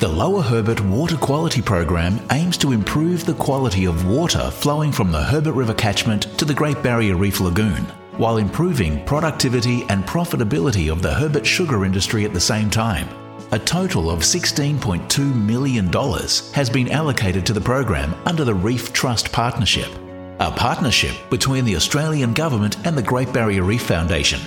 The Lower Herbert Water Quality Program aims to improve the quality of water flowing from the Herbert River catchment to the Great Barrier Reef Lagoon, while improving productivity and profitability of the Herbert sugar industry at the same time. A total of $16.2 million has been allocated to the program under the Reef Trust Partnership, a partnership between the Australian Government and the Great Barrier Reef Foundation.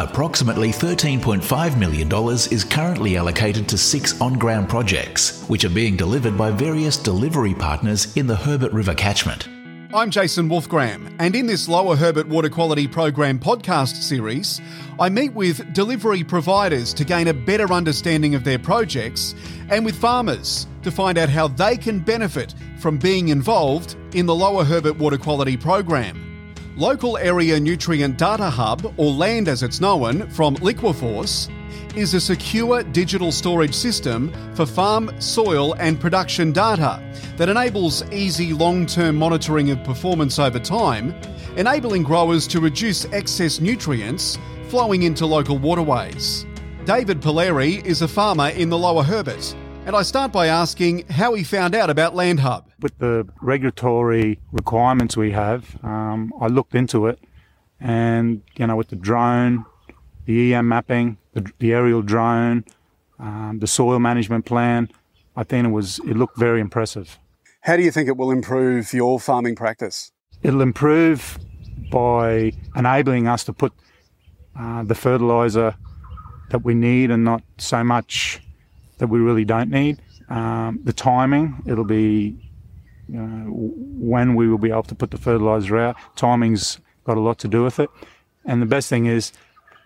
Approximately $13.5 million is currently allocated to six on ground projects, which are being delivered by various delivery partners in the Herbert River catchment. I'm Jason Wolfgram, and in this Lower Herbert Water Quality Program podcast series, I meet with delivery providers to gain a better understanding of their projects and with farmers to find out how they can benefit from being involved in the Lower Herbert Water Quality Program. Local Area Nutrient Data Hub, or LAND as it's known, from LiquaForce, is a secure digital storage system for farm, soil, and production data that enables easy long term monitoring of performance over time, enabling growers to reduce excess nutrients flowing into local waterways. David Polari is a farmer in the Lower Herbert and I start by asking how he found out about LandHub. With the regulatory requirements we have, um, I looked into it, and you know, with the drone, the EM mapping, the, the aerial drone, um, the soil management plan, I think it was it looked very impressive. How do you think it will improve your farming practice? It'll improve by enabling us to put uh, the fertilizer that we need and not so much that we really don't need. Um, the timing, it'll be when we will be able to put the fertilizer out. Timing's got a lot to do with it. And the best thing is,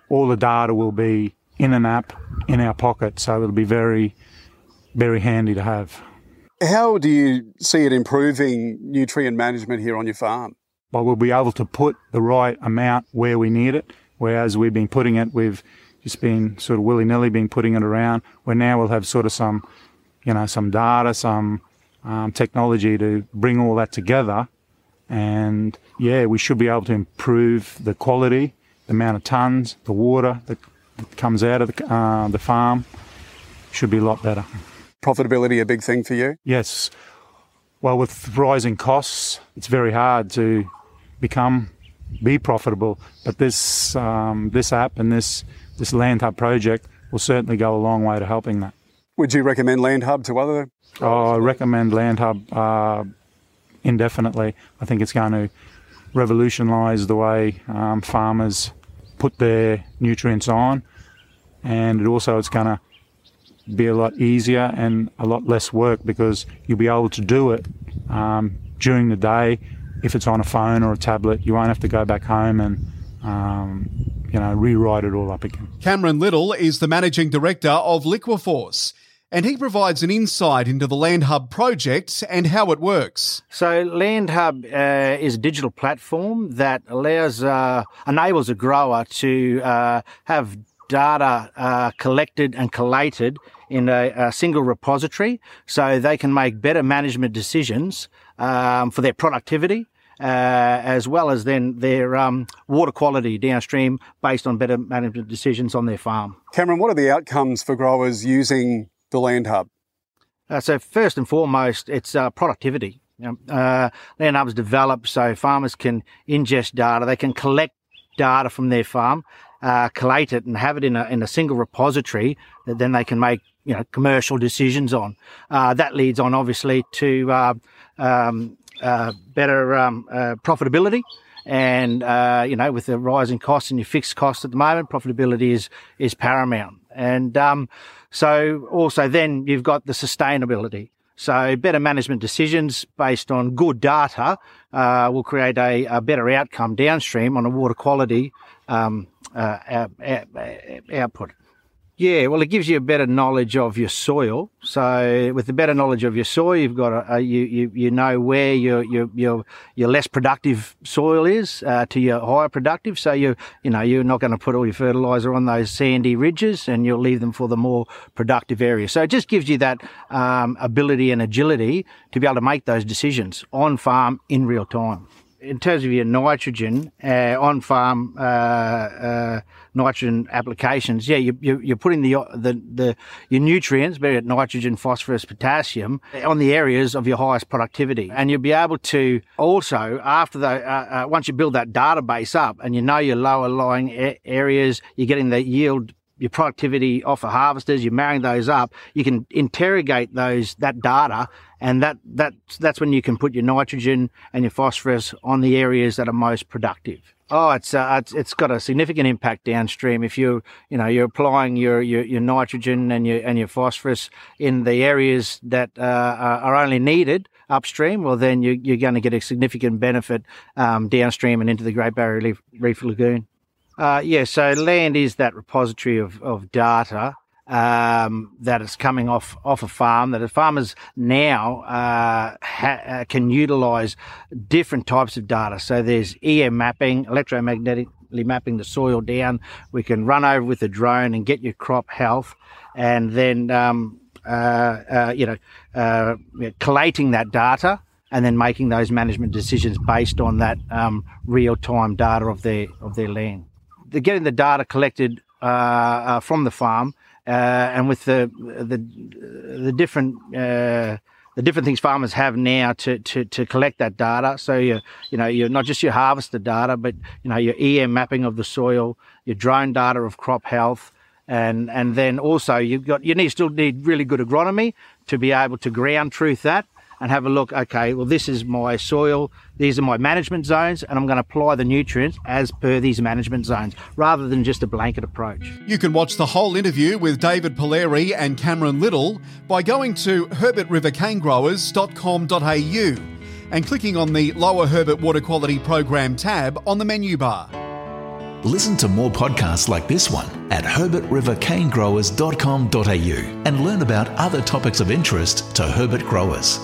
all the data will be in an app in our pocket, so it'll be very, very handy to have. How do you see it improving nutrient management here on your farm? Well, we'll be able to put the right amount where we need it, whereas we've been putting it with just been sort of willy nilly been putting it around. Where now we'll have sort of some, you know, some data, some um, technology to bring all that together, and yeah, we should be able to improve the quality, the amount of tons, the water that comes out of the, uh, the farm should be a lot better. Profitability a big thing for you? Yes. Well, with rising costs, it's very hard to become be profitable. But this um, this app and this this Land Hub project will certainly go a long way to helping that. Would you recommend Land Hub to other? Oh, I recommend Land Hub uh, indefinitely. I think it's going to revolutionise the way um, farmers put their nutrients on, and it also it's going to be a lot easier and a lot less work because you'll be able to do it um, during the day. If it's on a phone or a tablet, you won't have to go back home and um, you know, rewrite it all up again. Cameron Little is the managing director of LiquaForce, and he provides an insight into the Land Hub project and how it works. So, Land Hub uh, is a digital platform that allows, uh, enables a grower to uh, have data uh, collected and collated in a, a, single repository so they can make better management decisions um, for their productivity uh, as well as then their um, water quality downstream based on better management decisions on their farm. Cameron, what are the outcomes for growers using the Land Hub? Uh, so first and foremost, it's uh, productivity. You know, uh, Land Hub's develop so farmers can ingest data, they can collect data from their farm, uh, collate it, and have it in a in a single repository that then they can make you know commercial decisions on. Uh, that leads on obviously to uh, um, better um, profitability. And uh, you know, with the rising costs and your fixed costs at the moment, profitability is is paramount. And um, so also then you've got the sustainability. So better management decisions based on good data uh, will create a, a, better outcome downstream on a water quality um, uh, output. Yeah, well, it gives you a better knowledge of your soil. So, with the better knowledge of your soil, you've got a, a you, you you know where your your your your less productive soil is uh, to your higher productive. So you you know you're not going to put all your fertilizer on those sandy ridges, and you'll leave them for the more productive areas. So it just gives you that um, ability and agility to be able to make those decisions on farm in real time in terms of your nitrogen uh, on farm uh, uh, nitrogen applications, yeah, you, you, you're putting the, the the your nutrients, be it nitrogen, phosphorus, potassium, on the areas of your highest productivity, and you'll be able to also after the uh, uh, once you build that database up and you know your lower lying areas, you're getting the yield your productivity off of harvesters, you're marrying those up, you can interrogate those that data, and that that that's when you can put your nitrogen and your phosphorus on the areas that are most productive. Oh, it's uh, it's, it's got a significant impact downstream. If you you know you're applying your, your, your nitrogen and your and your phosphorus in the areas that uh, are only needed upstream, well then you, you're going to get a significant benefit um, downstream and into the Great Barrier Reef, Reef Lagoon. Uh, yeah, so land is that repository of, of data um, that is coming off off a farm that farmers now uh, ha- uh, can utilise different types of data. So there's EM mapping, electromagnetically mapping the soil down. We can run over with a drone and get your crop health, and then um, uh, uh you know uh, collating that data and then making those management decisions based on that um, real time data of their of their land the getting the data collected uh, uh, from the farm uh, and with the the the different uh, the different things farmers have now to, to, to collect that data. So you you know you're not just your harvester data, but you know your EM mapping of the soil, your drone data of crop health, and and then also you've got you need still need really good agronomy to be able to ground truth that and have a look. Okay, well, this is my soil, these are my management zones, and I'm going to apply the nutrients as per these management zones rather than just a blanket approach. You can watch the whole interview with David Polari and Cameron Little by going to herbertrivercanegrowers.com.au and clicking on the Lower Herbert Water Quality Program tab on the menu bar. Listen to more podcasts like this one at herbertrivercanegrowers.com.au and learn about other topics of interest to Herbert growers.